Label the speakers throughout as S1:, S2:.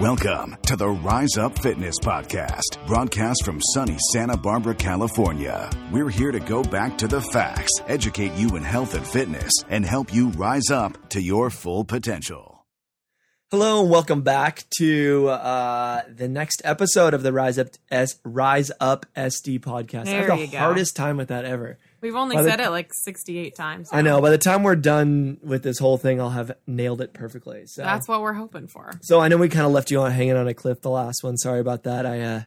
S1: Welcome to the Rise Up Fitness Podcast, broadcast from sunny Santa Barbara, California. We're here to go back to the facts, educate you in health and fitness, and help you rise up to your full potential.
S2: Hello and welcome back to uh, the next episode of the Rise Up S Rise Up SD podcast. I
S3: There
S2: have
S3: you
S2: the
S3: go.
S2: hardest time with that ever.
S3: We've only
S2: By the-
S3: said it like 68 times.
S2: I know. By the time we're done with this whole thing, I'll have nailed it perfectly. So
S3: That's what we're hoping for.
S2: So I know we kind of left you on hanging on a cliff the last one. Sorry about that. I uh,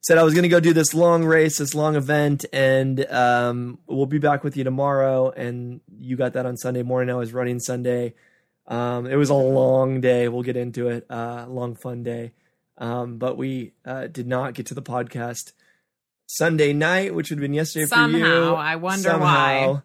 S2: said I was going to go do this long race, this long event, and um, we'll be back with you tomorrow. And you got that on Sunday morning. I was running Sunday. Um, it was a long day. We'll get into it. Uh, long fun day. Um, but we uh, did not get to the podcast Sunday night, which would have been yesterday for you.
S3: Somehow. I wonder why.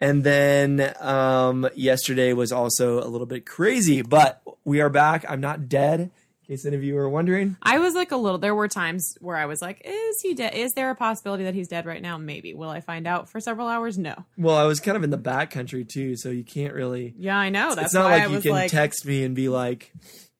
S2: And then um, yesterday was also a little bit crazy, but we are back. I'm not dead, in case any of you are wondering.
S3: I was like a little, there were times where I was like, is he dead? Is there a possibility that he's dead right now? Maybe. Will I find out for several hours? No.
S2: Well, I was kind of in the back country too, so you can't really.
S3: Yeah, I know. That's
S2: it's not like you can
S3: like,
S2: text me and be like,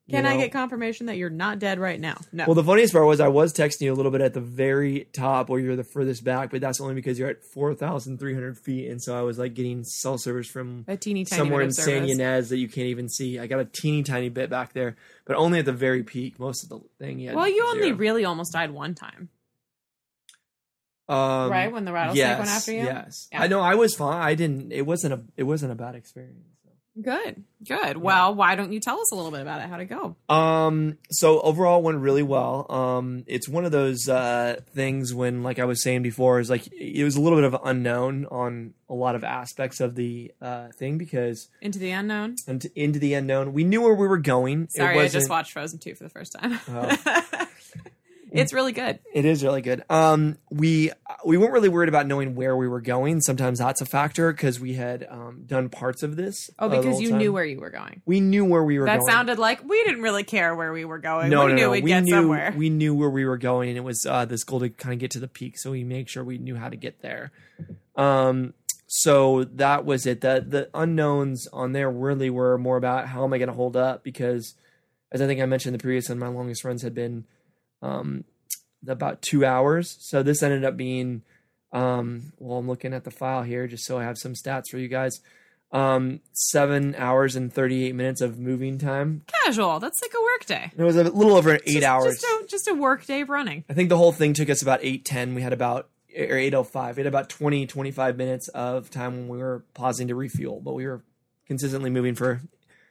S2: you
S3: can I get confirmation that you're not dead right now? No.
S2: Well, the funniest part was I was texting you a little bit at the very top where you're the furthest back, but that's only because you're at 4,300 feet. And so I was like getting cell service from
S3: a teeny tiny
S2: somewhere in San. Ynez that you can't even see. I got a teeny tiny bit back there, but only at the very peak. Most of the thing, yeah.
S3: Well, you only really almost died one time,
S2: um,
S3: right? When the rattlesnake
S2: yes,
S3: went after you?
S2: Yes,
S3: Yeah.
S2: I know. I was fine. I didn't. It wasn't a. It wasn't a bad experience.
S3: Good. Good. Well, why don't you tell us a little bit about it? How'd it go?
S2: Um. So overall, it went really well. Um. It's one of those uh things when, like I was saying before, is like it was a little bit of unknown on a lot of aspects of the uh thing because
S3: Into the unknown?
S2: into, into the unknown, we knew where we were going.
S3: Sorry, I just watched Frozen 2 for the first time.
S2: Oh.
S3: it's really good.
S2: It is really good. Um, we we weren't really worried about knowing where we were going. Sometimes that's a factor because we had um, done parts of this.
S3: Oh, because you
S2: time.
S3: knew where you were going.
S2: we knew where we were
S3: That
S2: going.
S3: sounded like we didn't really care where we were going.
S2: no,
S3: we
S2: no,
S3: knew
S2: no.
S3: we'd
S2: we
S3: get
S2: knew
S3: somewhere.
S2: we knew where we were going, and it was uh, this goal to kind of get to the peak. So we make sure we knew how to get there. Um, so that was it. The the unknowns on there really were more about how am I going to hold up because, as I think I mentioned in the previous one, my longest runs had been um, about two hours. So this ended up being, um, well, I'm looking at the file here just so I have some stats for you guys. Um, seven hours and 38 minutes of moving time.
S3: Casual. That's like a work day.
S2: It was a little over eight
S3: Just-
S2: hours.
S3: Just a, just a work day of running.
S2: I think the whole thing took us about 810. We had about or 805. We had about 20 25 minutes of time when we were pausing to refuel, but we were consistently moving for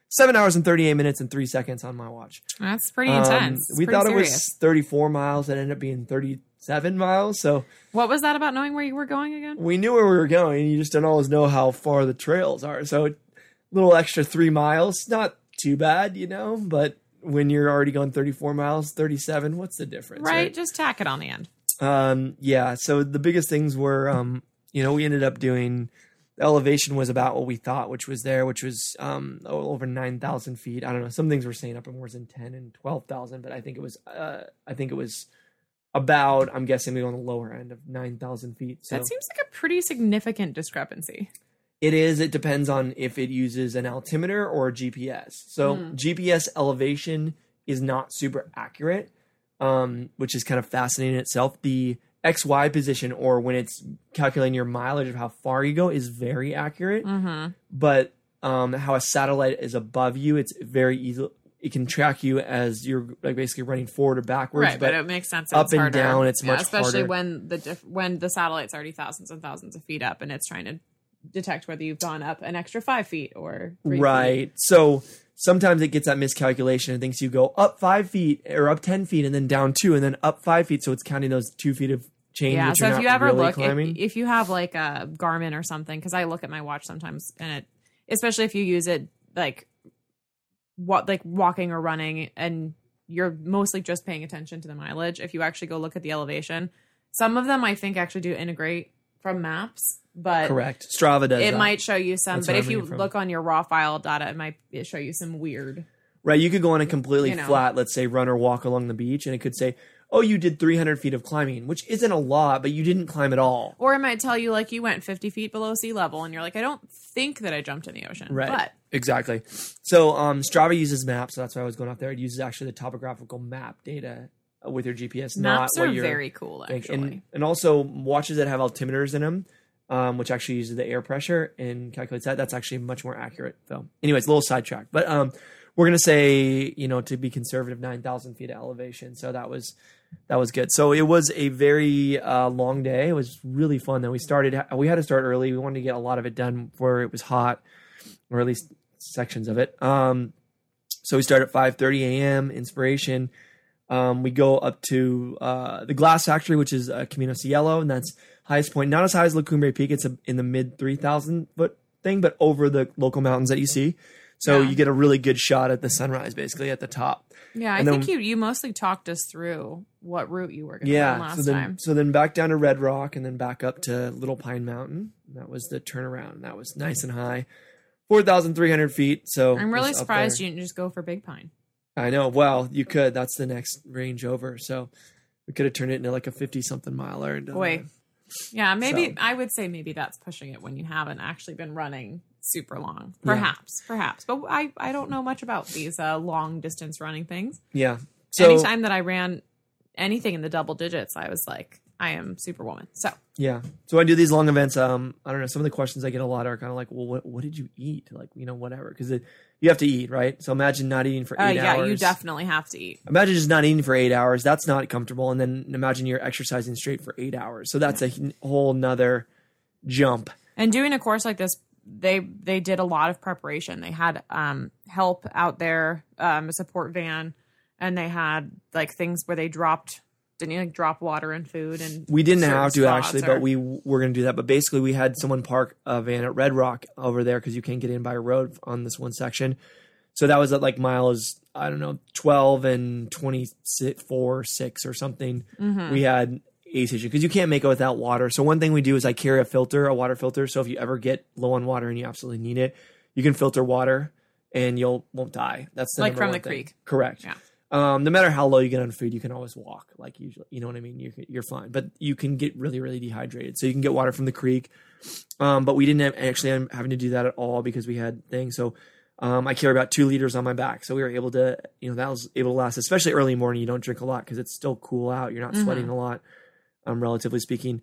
S2: 7 hours and 38 minutes and 3 seconds on my watch.
S3: That's pretty
S2: Um,
S3: intense. It's
S2: we
S3: pretty
S2: thought
S3: serious.
S2: it was 34 miles It ended up being 37 miles. So
S3: What was that about knowing where you were going again?
S2: we knew where we were going. You just don't always know how far the trails are. So a little extra 3 miles, not too bad, you know, but when you're already going 34 miles, 37, what's the difference?
S3: Right? Just tack it on the end.
S2: Um, yeah. So the biggest things were, um, you know, we ended up doing the elevation was about what we thought, which was there, which was um over nine thousand feet. I don't know. Some things were saying up in more than ten and twelve thousand, but I think it was, uh, I think it was about. I'm guessing we go on the lower end of nine thousand feet. So
S3: That seems like a pretty significant discrepancy.
S2: it is. It depends on if it uses an altimeter or a GPS. So
S3: Hmm.
S2: GPS elevation is not super accurate, um, which is kind of fascinating in itself. The XY position, or when it's calculating your mileage of how far you go, is very accurate.
S3: Mm-hmm.
S2: But um, how a satellite is above you, it's very easy. It can track you as you're like basically running forward or backwards.
S3: Right, but, it makes sense.
S2: up and
S3: harder.
S2: down, it's much
S3: especially
S2: harder.
S3: when the diff- when the satellite's already thousands and thousands of feet up, and it's trying to detect whether you've gone up an extra five feet or three feet.
S2: right. So sometimes it gets that miscalculation and thinks you go up five feet or up ten feet and then down two and then up five feet. So it's counting those two feet of change.
S3: Yeah, so if you ever
S2: really
S3: look, if, if you have like a Garmin or something, because I look at my watch sometimes, and it, especially if you use it like what like walking or running, and you're mostly just paying attention to the mileage. If you actually go look at the elevation, some of them I think actually do integrate from maps, but
S2: Correct. Strava does.
S3: it
S2: that.
S3: might show you some.
S2: That's
S3: but if you look on your raw file data, it might show you some weird.
S2: Right, you could go on a completely
S3: You know.
S2: flat, let's say, run or walk along the beach, and it could say, "Oh, you did 300 feet of climbing," which isn't a lot, but you didn't climb at all.
S3: Or it might tell you like you went 50 feet below sea level, and you're like, I don't think that I jumped in the ocean.
S2: Right.
S3: But
S2: exactly. So um, Strava uses maps, so that's why I was going off there. It uses actually the topographical map data with your GPS, not
S3: Maps
S2: what
S3: are
S2: you're
S3: very cool, actually.
S2: And and also watches that have altimeters in them, um, which actually uses the air pressure and calculates that. That's actually much more accurate. So, anyways, a little sidetrack, but um, we're gonna say you know to be conservative, nine thousand feet of elevation. So that was that was good. So it was a very uh, long day. It was really fun. Then we started. We had to start early. We wanted to get a lot of it done before it was hot, or at least sections of it. Um, so we start at five thirty a.m. Inspiration. Um, we go up to uh, the Glass Factory, which is uh, Camino Cielo, and that's highest point. Not as high as La Cumbre Peak. It's a, in the mid three thousand foot thing, but over the local mountains that you see. So
S3: Yeah.
S2: you get a really good shot at the sunrise, basically at the top.
S3: yeah, I
S2: and
S3: think you you mostly talked us through what route you were going to
S2: yeah
S3: run last
S2: so then
S3: time.
S2: so then back down to red rock and then back up to little pine mountain that was the turnaround that was nice and high 4300 feet so
S3: I'm really
S2: it was up
S3: surprised you didn't just go for Big Pine.
S2: i know well you could that's the next range over so we could have turned it into like a 50 something miler and
S3: Boy.
S2: that.
S3: Yeah, maybe
S2: So-
S3: I would say maybe that's pushing it when you haven't actually been running super long.
S2: Yeah.
S3: Perhaps, perhaps. But I I don't know much about these uh, long distance running things.
S2: yeah so
S3: Anytime that I ran anything in the double digits, I was like, I am superwoman. So
S2: yeah so i do these long events um i don't know some of the questions i get a lot are kind of like well what, what did you eat like you know whatever because you have to eat right so imagine not eating for
S3: uh,
S2: eight
S3: yeah,
S2: hours Yeah,
S3: you definitely have to eat.
S2: imagine just not eating for eight hours that's not comfortable and then imagine you're exercising straight for eight hours so that's a whole nother jump
S3: And doing a course like this, they they did a lot of preparation. They had um help out there, um, a support van, and they had like things where they dropped didn't you like drop water and food and
S2: we didn't have to actually
S3: or-
S2: but we were going to do that but basically we had someone park a van at red rock over there because you can't get in by road on this one section so that was at like miles i don't know 12 and 24 6 or something
S3: Mhm.
S2: we had station because you can't make it without water. So one thing we do is I carry a filter, a water filter. So if you ever get low on water and you absolutely need it, you can filter water and you'll won't die. That's the
S3: Like from the
S2: thing.
S3: creek.
S2: Correct.
S3: Yeah.
S2: Um, no matter how low you get on food, you can always walk. Like usually, you know what I mean. You you're fine, but you can get really really dehydrated. So you can get water from the creek. Um, but we didn't have, actually have- having to do that at all because we had things. So um, I carry about two liters on my back, so we were able to, you know, that was able to last. Especially early morning, you don't drink a lot because it's still cool out. You're not
S3: Mhm.
S2: sweating a lot, um, relatively speaking.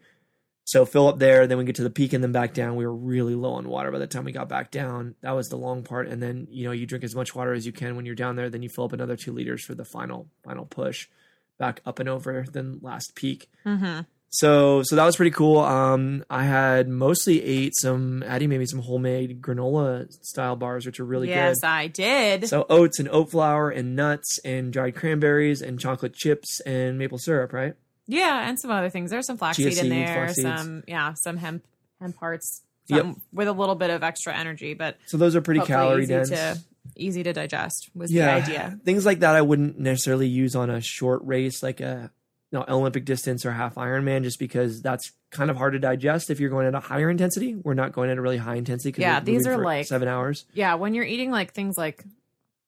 S2: So fill up there, then we get to the peak and then back down. We were really low on water by the time we got back down. That was the long part. And then you know you drink as much water as you can when you're down there. Then you fill up another two liters for the final final push back up and over. Then last peak.
S3: Mhm.
S2: So so that was pretty cool. Um, I had mostly ate some Addie made me some homemade granola style bars, which are really
S3: yes,
S2: good.
S3: Yes, I did.
S2: So oats and oat flour and nuts and dried cranberries and chocolate chips and maple syrup, right?
S3: Yeah, and some other things. There's some flaxseed in there,
S2: flax
S3: some yeah, some hemp hemp hearts,
S2: Yep.
S3: with a little bit of extra energy, but
S2: So those are pretty calorie
S3: easy
S2: dense.
S3: to easy to digest was
S2: yeah,
S3: the idea.
S2: things like that I wouldn't necessarily use on a short race like a you know, Olympic distance or half Ironman, just because that's kind of hard to digest if you're going at a higher intensity. We're not going at a really high intensity.
S3: Yeah, these are like-
S2: seven hours.
S3: Yeah, when you're eating like things like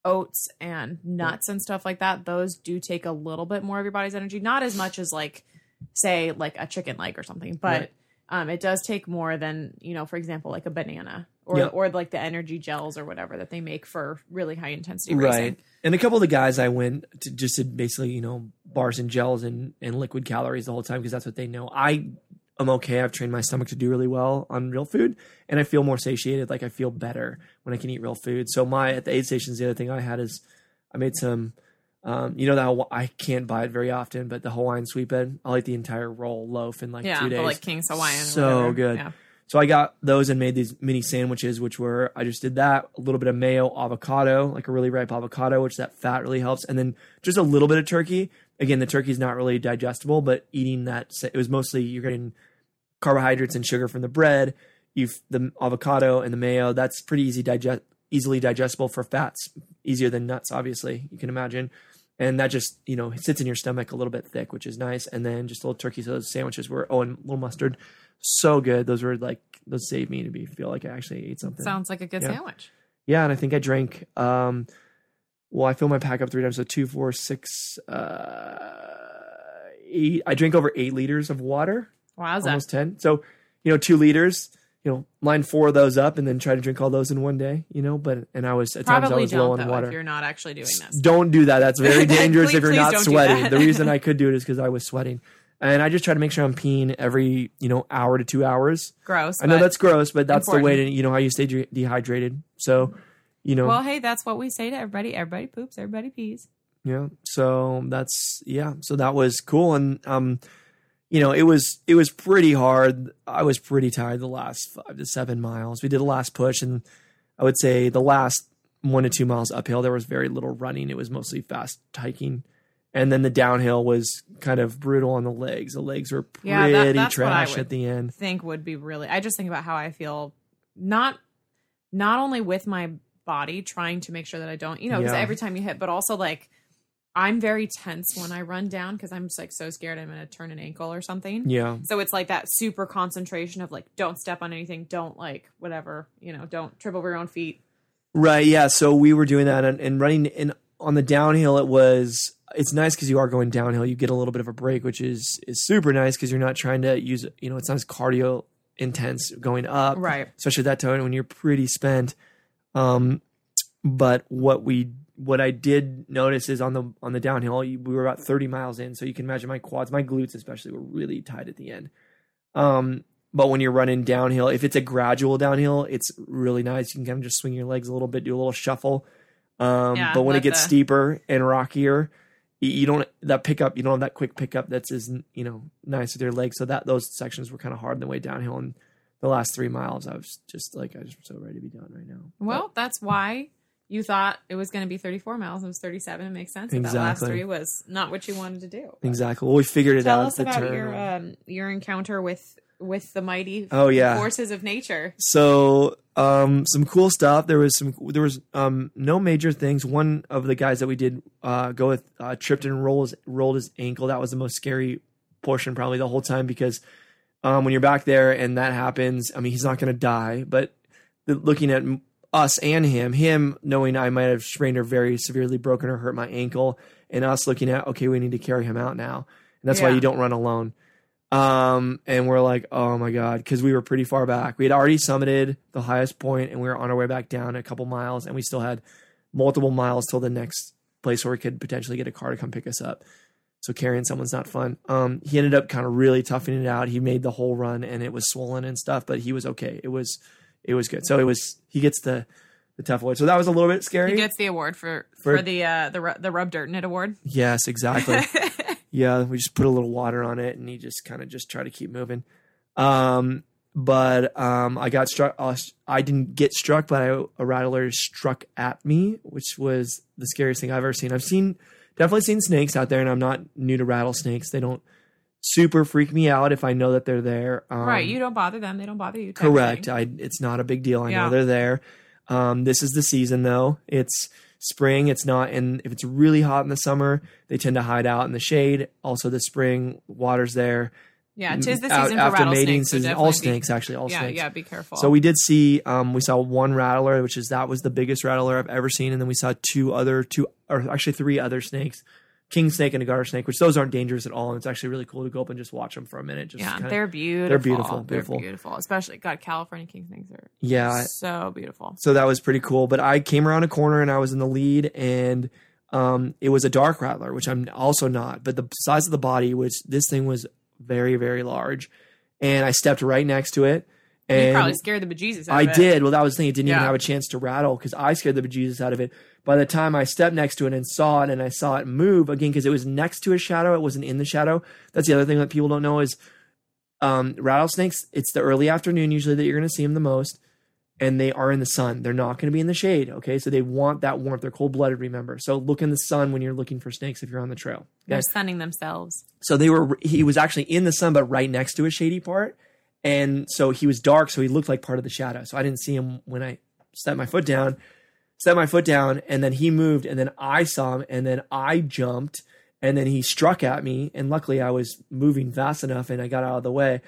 S3: oats and nuts and stuff like that, those do take a little bit more of your body's energy. Not as much as like say like a chicken leg or something, but
S2: Right.
S3: um it does take more than, you know, for example, like a banana or
S2: Yeah.
S3: or like the energy gels or whatever that they make for really high intensity
S2: right and a couple of the guys i went to just did basically you know bars and gels and, and liquid calories the whole time because that's what they know i am okay i've trained my stomach to do really well on real food and i feel more satiated like i feel better when i can eat real food so my at the aid stations the other thing i had is i made some um, you know that I can't buy it very often, but the Hawaiian sweet bread, I'll eat the entire roll loaf in like
S3: Yeah,
S2: two days.
S3: the like King's Hawaiian.
S2: So good.
S3: Yeah.
S2: So I got those and made these mini sandwiches, which were I just did that a little bit of mayo, avocado, like a really ripe avocado, which that fat really helps, and then just a little bit of turkey. Again, the turkey's not really digestible, but eating that it was mostly you're getting carbohydrates and sugar from the bread. You the avocado and the mayo. That's pretty easy digest easily digestible for fats, easier than nuts, obviously you can imagine. And that just you know sits in your stomach a little bit thick, which is nice. And then just a little turkey. So those sandwiches were oh, and a little mustard so good. Those were like those saved me to be feel like I actually ate something.
S3: Sounds like a good
S2: Yeah.
S3: sandwich.
S2: yeah, and I think I drank. um Well, I filled my pack up three times, so two, four, six, uh, eight. I drank over eight liters of water,
S3: Wowza.
S2: almost ten. So you know, two liters. you know, line four of those up and then try to drink all those in one day, you know. But and I was at times I was low on
S3: though
S2: water.
S3: if you're not actually doing this.
S2: Don't do that. That's very dangerous
S3: Please-
S2: if you're not sweating. The reason I could do it is because I was sweating, and I just try to make sure I'm peeing every you know hour to two hours.
S3: Gross.
S2: I know that's gross, but that's the way to you know how you stay de- dehydrated. So, you know,
S3: Well, hey, that's what we say to everybody. Everybody poops. Everybody pees.
S2: yeah. So that's yeah. So that was cool, and um, you know, it was it was pretty hard. I was pretty tired the last five to seven miles. We did a last push, and I would say the last one to two miles uphill there was very little running. It was mostly fast hiking, and then the downhill was kind of brutal on the legs. The legs were pretty
S3: Yeah, that- that's what I
S2: trash at the end.
S3: think would be really I just think about how I feel not not only with my body trying to make sure that I don't, you know, because
S2: Yeah.
S3: every time you hit, but also like I'm very tense when I run down because I'm just like so scared I'm gonna turn an ankle or something.
S2: Yeah,
S3: So it's like that super concentration of like don't step on anything, don't like whatever, you know, don't trip over your own feet.
S2: Right. Yeah. So we were doing that and, and running in on the downhill. It was it's nice because you are going downhill. You get a little bit of a break, which is is super nice because you're not trying to use you know it's not as cardio intense going up,
S3: Right.
S2: Especially that time when you're pretty spent. Um, but what we what I did notice is on the on the downhill you- we were about 30 miles in, so you can imagine my quads, my glutes especially, were really tight at the end. Um, but when you're running downhill, if it's a gradual downhill, it's really nice. You can kind of just swing your legs a little bit, do a little shuffle. Um,
S3: Yeah,
S2: but when it gets
S3: the-
S2: steeper and rockier, you, you don't that pickup. You don't have that quick pickup that's as you know nice with your legs. So that those sections were kind of hard on the way downhill. And the last three miles, I was just like I just was so ready to be done right now.
S3: Well, that's why you thought it was going to be 34 miles. It was 37. It makes sense. That That last three was not what you wanted to do.
S2: Exactly. Well, we figured it
S3: Tell
S2: out.
S3: us
S2: at the
S3: about your um, your encounter with with the mighty
S2: Oh, yeah.
S3: forces of nature.
S2: So um, some cool stuff. There was some. There was um, no major things. One of the guys that we did uh, go with uh, tripped and rolled his, rolled his ankle. That was the most scary portion probably the whole time because um, when you're back there and that happens, I mean he's not going to die, but the, looking at us and him, him knowing I might have sprained or very severely broken or hurt my ankle, and us looking at okay, we need to carry him out now, and that's why you don't run alone. Um, and we're like, oh my god, because we were pretty far back. We had already summited the highest point, and we were on our way back down a couple miles, and we still had multiple miles till the next place where we could potentially get a car to come pick us up. So carrying someone's not fun. Um, he ended up kind of really toughing it out. He made the whole run, and it was swollen and stuff, but he was okay. It was, it was good. So it was. He gets the the tough award. So that was a little bit scary.
S3: He gets the award for
S2: For-
S3: for, the uh, the the rub dirt in it award.
S2: yes, exactly. yeah, we just put a little water on it, and he just kind of just tried to keep moving. Um, but um, I got struck. I didn't get struck, but I, a rattler struck at me, which was the scariest thing I've ever seen. I've seen definitely seen snakes out there, and I'm not new to rattlesnakes. They don't super freak me out if I know that they're there. Um,
S3: right, you don't bother them; they don't bother you.
S2: Correct. I it's not a big deal. I
S3: Yeah.
S2: know they're there. Um, this is the season though. It's spring. It's not, in if it's really hot in the summer, they tend to hide out in the shade. Also, the spring water's there.
S3: Yeah, tis the
S2: Out-
S3: season for
S2: after
S3: rattlesnakes.
S2: mating
S3: so
S2: season.
S3: definitely
S2: All
S3: be-
S2: snakes, actually, all
S3: yeah,
S2: snakes.
S3: yeah, be careful.
S2: So we did see, um, we saw one rattler, which is that was the biggest rattler I've ever seen, and then we saw two other, two or actually three other snakes, king snake and a garter snake, which those aren't dangerous at all, and it's actually really cool to go up and just watch them for a minute. Just
S3: yeah,
S2: kinda-
S3: they're beautiful.
S2: They're beautiful,
S3: They're
S2: beautiful.
S3: beautiful. Especially God, California king snakes are
S2: yeah,
S3: so beautiful.
S2: so that was pretty cool. But I came around a corner and I was in the lead, and um, it was a dark rattler, which I'm also not. But the size of the body which this thing was very very large, and I stepped right next to it.
S3: You probably scared the bejesus out
S2: I
S3: of it.
S2: did. Well, that was the thing. It didn't even have a chance to rattle because I scared the bejesus out of it. By the time I stepped next to it and saw it, and I saw it move again because it was next to a shadow, it wasn't in the shadow. That's the other thing that people don't know is um, rattlesnakes. It's the early afternoon usually that you're going to see them the most, and they are in the sun. They're not going to be in the shade. Okay, so they want that warmth. They're cold blooded. Remember, so look in the sun when you're looking for snakes if you're on the trail.
S3: They're sunning themselves.
S2: So they were. He was actually in the sun, but right next to a shady part, and so he was dark. So he looked like part of the shadow. So I didn't see him when I set my foot down. Set my foot down, and then he moved, and then I saw him, and then I jumped, and then he struck at me. And luckily, I was moving fast enough, and I got out of the way.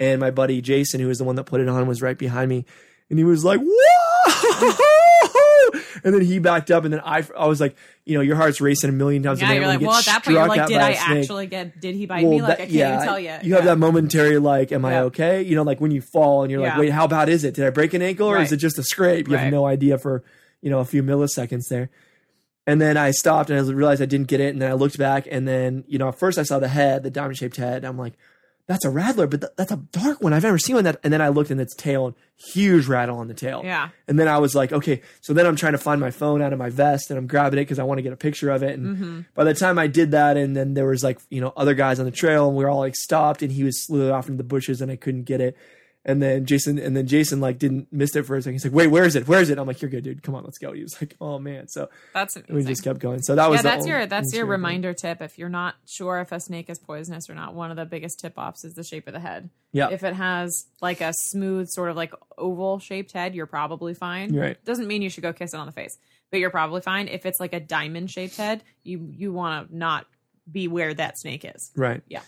S2: And my buddy Jason, who was the one that put it on, was right behind me, and he was like, "Whoa!" And then he backed up, and then I, I was like, you know, your heart's racing a million times a
S3: Yeah,
S2: minute.
S3: you're like,
S2: you
S3: well, at that point, you're like, did I
S2: a
S3: actually get? Did he bite
S2: Well,
S3: me? Like,
S2: that-
S3: I can't
S2: yeah,
S3: even tell you.
S2: You have
S3: Yeah.
S2: that momentary like, am I okay? You know, like when you fall and you're like, wait, how bad is it? Did I break an ankle or is it just a scrape? You have no idea for you know a few milliseconds there. And then I stopped and I realized I didn't get it. And then I looked back and then, you know, at first I saw the head, the diamond shaped head. I'm like, that's a rattler, but th- that's a dark one. I've never seen one that. And then I looked in its tail, huge rattle on the tail.
S3: Yeah.
S2: And then I was like, okay. So then I'm trying to find my phone out of my vest and I'm grabbing it because I want to get a picture of it. And
S3: Mm-hmm.
S2: by the time I did that, and then there was like, you know, other guys on the trail and we were all like stopped and he was slid off into the bushes and I couldn't get it. And then Jason, and then Jason like didn't miss it for a second. He's like, "Wait, where is it? Where is it?" I'm like, "You're good, dude. Come on, let's go." He was like, "Oh man." So
S3: That's
S2: we just kept going. So that was
S3: yeah, that's your that's your reminder tip. If you're not sure if a snake is poisonous or not, one of the biggest tip offs is the shape of the head.
S2: Yeah.
S3: If it has like a smooth, sort of like oval shaped head, you're probably fine.
S2: Right.
S3: Doesn't mean you should go kiss it on the face, but you're probably fine. If it's like a diamond shaped head, you you want to not be where that snake is.
S2: Right.
S3: Yeah.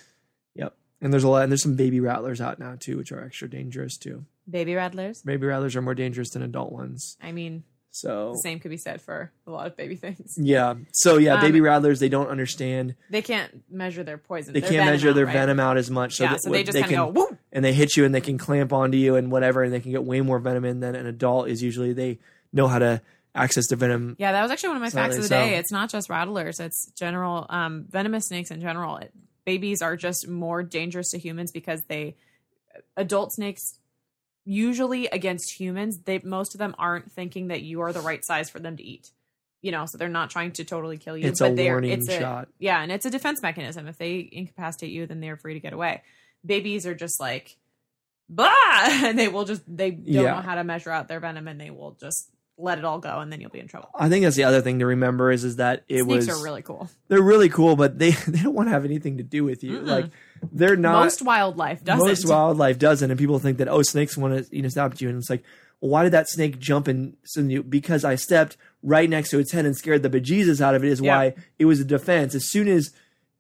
S2: And there's a lot, and there's some baby rattlers out now too, which are extra dangerous too.
S3: Baby rattlers.
S2: Baby rattlers are more dangerous than adult ones.
S3: I mean,
S2: So
S3: the same could be said for a lot of baby things.
S2: yeah. So yeah,
S3: Um,
S2: baby rattlers they don't understand.
S3: They can't measure their poison.
S2: They
S3: their
S2: can't measure
S3: out,
S2: their
S3: right?
S2: venom out as much. So
S3: yeah,
S2: that
S3: so they just kind
S2: can,
S3: of go whoop.
S2: and they hit you and they can clamp onto you and whatever, and they can get way more venom in than an adult is usually. They know how to access the venom.
S3: Yeah, that was actually one of my
S2: So
S3: facts of the day. It's not just rattlers; it's general um, venomous snakes in general. It, babies are just more dangerous to humans because they adult snakes usually against humans. They most of them aren't thinking that you are the right size for them to eat. You know, so they're not trying to totally kill you.
S2: It's
S3: but
S2: a
S3: they're
S2: warning
S3: it's a,
S2: shot.
S3: Yeah, and it's a defense mechanism. If they incapacitate you, then they're free to get away. Babies are just like blah, and they will just they don't
S2: Yeah.
S3: know how to measure out their venom, and they will just let it all go, and then you'll be in trouble.
S2: I think that's the other thing to remember is is that it
S3: Snakes
S2: was
S3: are really cool.
S2: they're really cool, but they they don't want to have anything to do with you.
S3: Mm-mm.
S2: Like they're not
S3: Most wildlife doesn't.
S2: most wildlife doesn't, and people think that oh snakes want to you know stop you, and it's like why did that snake jump and so you because I stepped right next to its head and scared the bejesus out of it is
S3: Yeah.
S2: why it was a defense. As soon as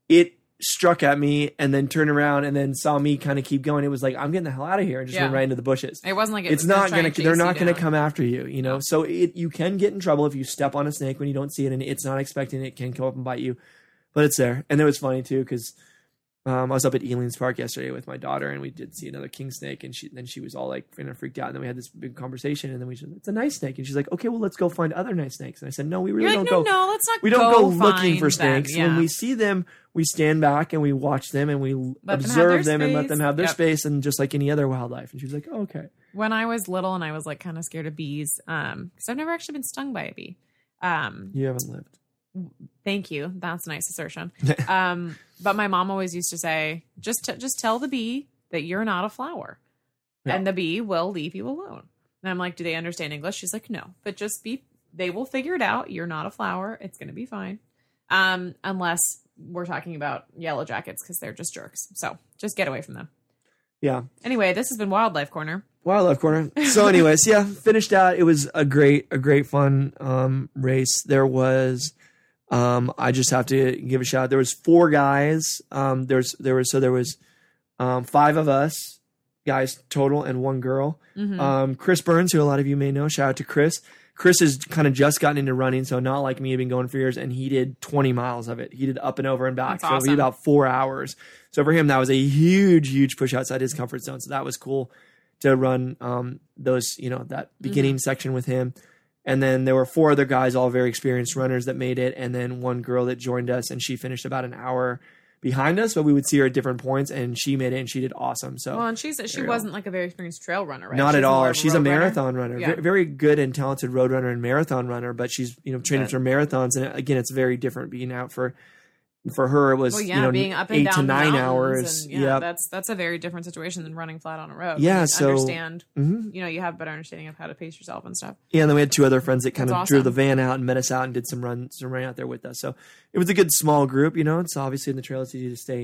S2: it struck at me and then turned around and then saw me kind of keep going, it was like I'm getting the hell out of here and just
S3: Yeah.
S2: went right into the bushes.
S3: It wasn't like it
S2: it's not gonna they're not gonna
S3: down.
S2: come after you you know so it you can get in trouble if you step on a snake when you don't see it and it's not expecting it, it can come up and bite you but it's there and it was funny too because um, I was up at Elings Park yesterday with my daughter and we did see another king snake and she then she was all like kind of freaked out and then we had this big conversation and then we said it's a nice snake and she's like okay well let's go find other nice snakes and I said no we really
S3: You're like,
S2: don't
S3: no,
S2: go
S3: no, let's not.
S2: we don't go,
S3: go
S2: looking for
S3: them."
S2: snakes.
S3: Yeah.
S2: When we see them, we stand back and we watch them and we
S3: them have
S2: observe
S3: their
S2: them and let them have their
S3: Yep.
S2: space and just like any other wildlife. And she was like, oh, okay.
S3: when I was little and I was like kind of scared of bees, um, because I've never actually been stung by a bee. Um,
S2: You haven't lived.
S3: Thank you. That's a nice assertion. um, but my mom always used to say, just t- just tell the bee that you're not a flower,
S2: Yeah.
S3: and the bee will leave you alone. And I'm like, do they understand English? She's like, no, but just be. They will figure it out. You're not a flower. It's going to be fine. Um, unless we're talking about yellow jackets because they're just jerks. So just get away from them.
S2: Yeah.
S3: Anyway, this has been Wildlife Corner.
S2: Wildlife corner. So, anyways, yeah, finished out. It was a great, a great fun um, race. There was, um, I just have to give a shout. Out. There was four guys. Um, there's there was so there was um, five of us guys total and one girl.
S3: Mhm.
S2: Um, Chris Burns, who a lot of you may know, shout out to Chris. Chris has kind of just gotten into running, so not like me, had been going for years, and he did 20 miles of it. He did up and over and back,
S3: That's
S2: so
S3: awesome.
S2: he did about four hours. So for him, that was a huge, huge push outside his comfort zone. So that was cool to run um, those, you know, that beginning section with him. And then there were four other guys, all very experienced runners that made it, and then one girl that joined us, and she finished about an hour behind us, but we would see her at different points, and she made it, and she did awesome. So
S3: Well, and she's she
S2: you go.
S3: wasn't like a very experienced trail runner, right?
S2: not
S3: She's
S2: at all. She's a
S3: road runner.
S2: marathon runner,
S3: Yeah.
S2: Ve- very good and talented road runner and marathon runner. But she's you know training
S3: But-
S2: for marathons, and again, it's very different being out for. For her, it was
S3: Well, yeah,
S2: you know
S3: being up and
S2: eight
S3: down
S2: to nine hours.
S3: And, yeah,
S2: yep.
S3: that's that's a very different situation than running flat on a road.
S2: Yeah,
S3: You
S2: so-
S3: understand.
S2: hmm
S3: You know, you have better understanding of how to pace yourself and stuff.
S2: Yeah, and then we had two other friends that kind of
S3: That's
S2: drew the van out and met us out and did some run some running out there with us. So it was a good small group. You know, it's obviously in the trail. It's easy to stay.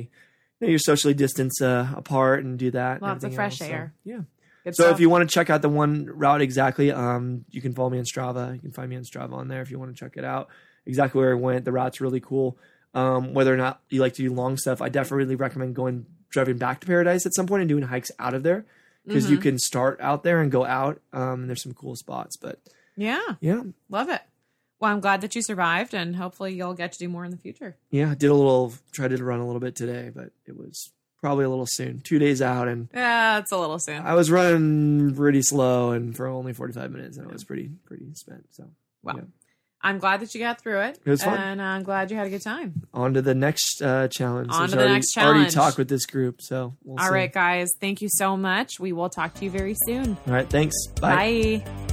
S2: You know, you're socially distanced uh, apart and do that.
S3: Lots of fresh
S2: else. So,
S3: air.
S2: yeah.
S3: Good
S2: So
S3: stuff.
S2: if you want to check out the one route exactly, um, you can follow me on Strava. You can find me on Strava on there if you want to check it out. Exactly where I went. The route's really cool. Um, whether or not you like to do long stuff, I definitely recommend going driving back to Paradise at some point and doing hikes out of there because you
S3: Mhm.
S2: can start out there and go out. Um, and there's some cool spots, but
S3: Yeah,
S2: Yeah,
S3: love it. Well, I'm glad that you survived, and hopefully you'll get to do more in the future.
S2: yeah. Did a little, tried to run a little bit today, but it was probably a little soon. Two days out, and
S3: Yeah, it's a little soon.
S2: I was running pretty slow, and for only forty five minutes, and I was pretty pretty spent. So
S3: Well,
S2: yeah.
S3: I'm glad that you got through it.
S2: It was fun.
S3: and I'm glad you had a good time.
S2: on to the next uh, challenge.
S3: On
S2: There's
S3: to the
S2: already,
S3: next
S2: Already talked with this group, so we'll
S3: All
S2: see.
S3: right, guys. Thank you so much. We will talk to you very soon.
S2: All right, thanks. Bye.
S3: Bye.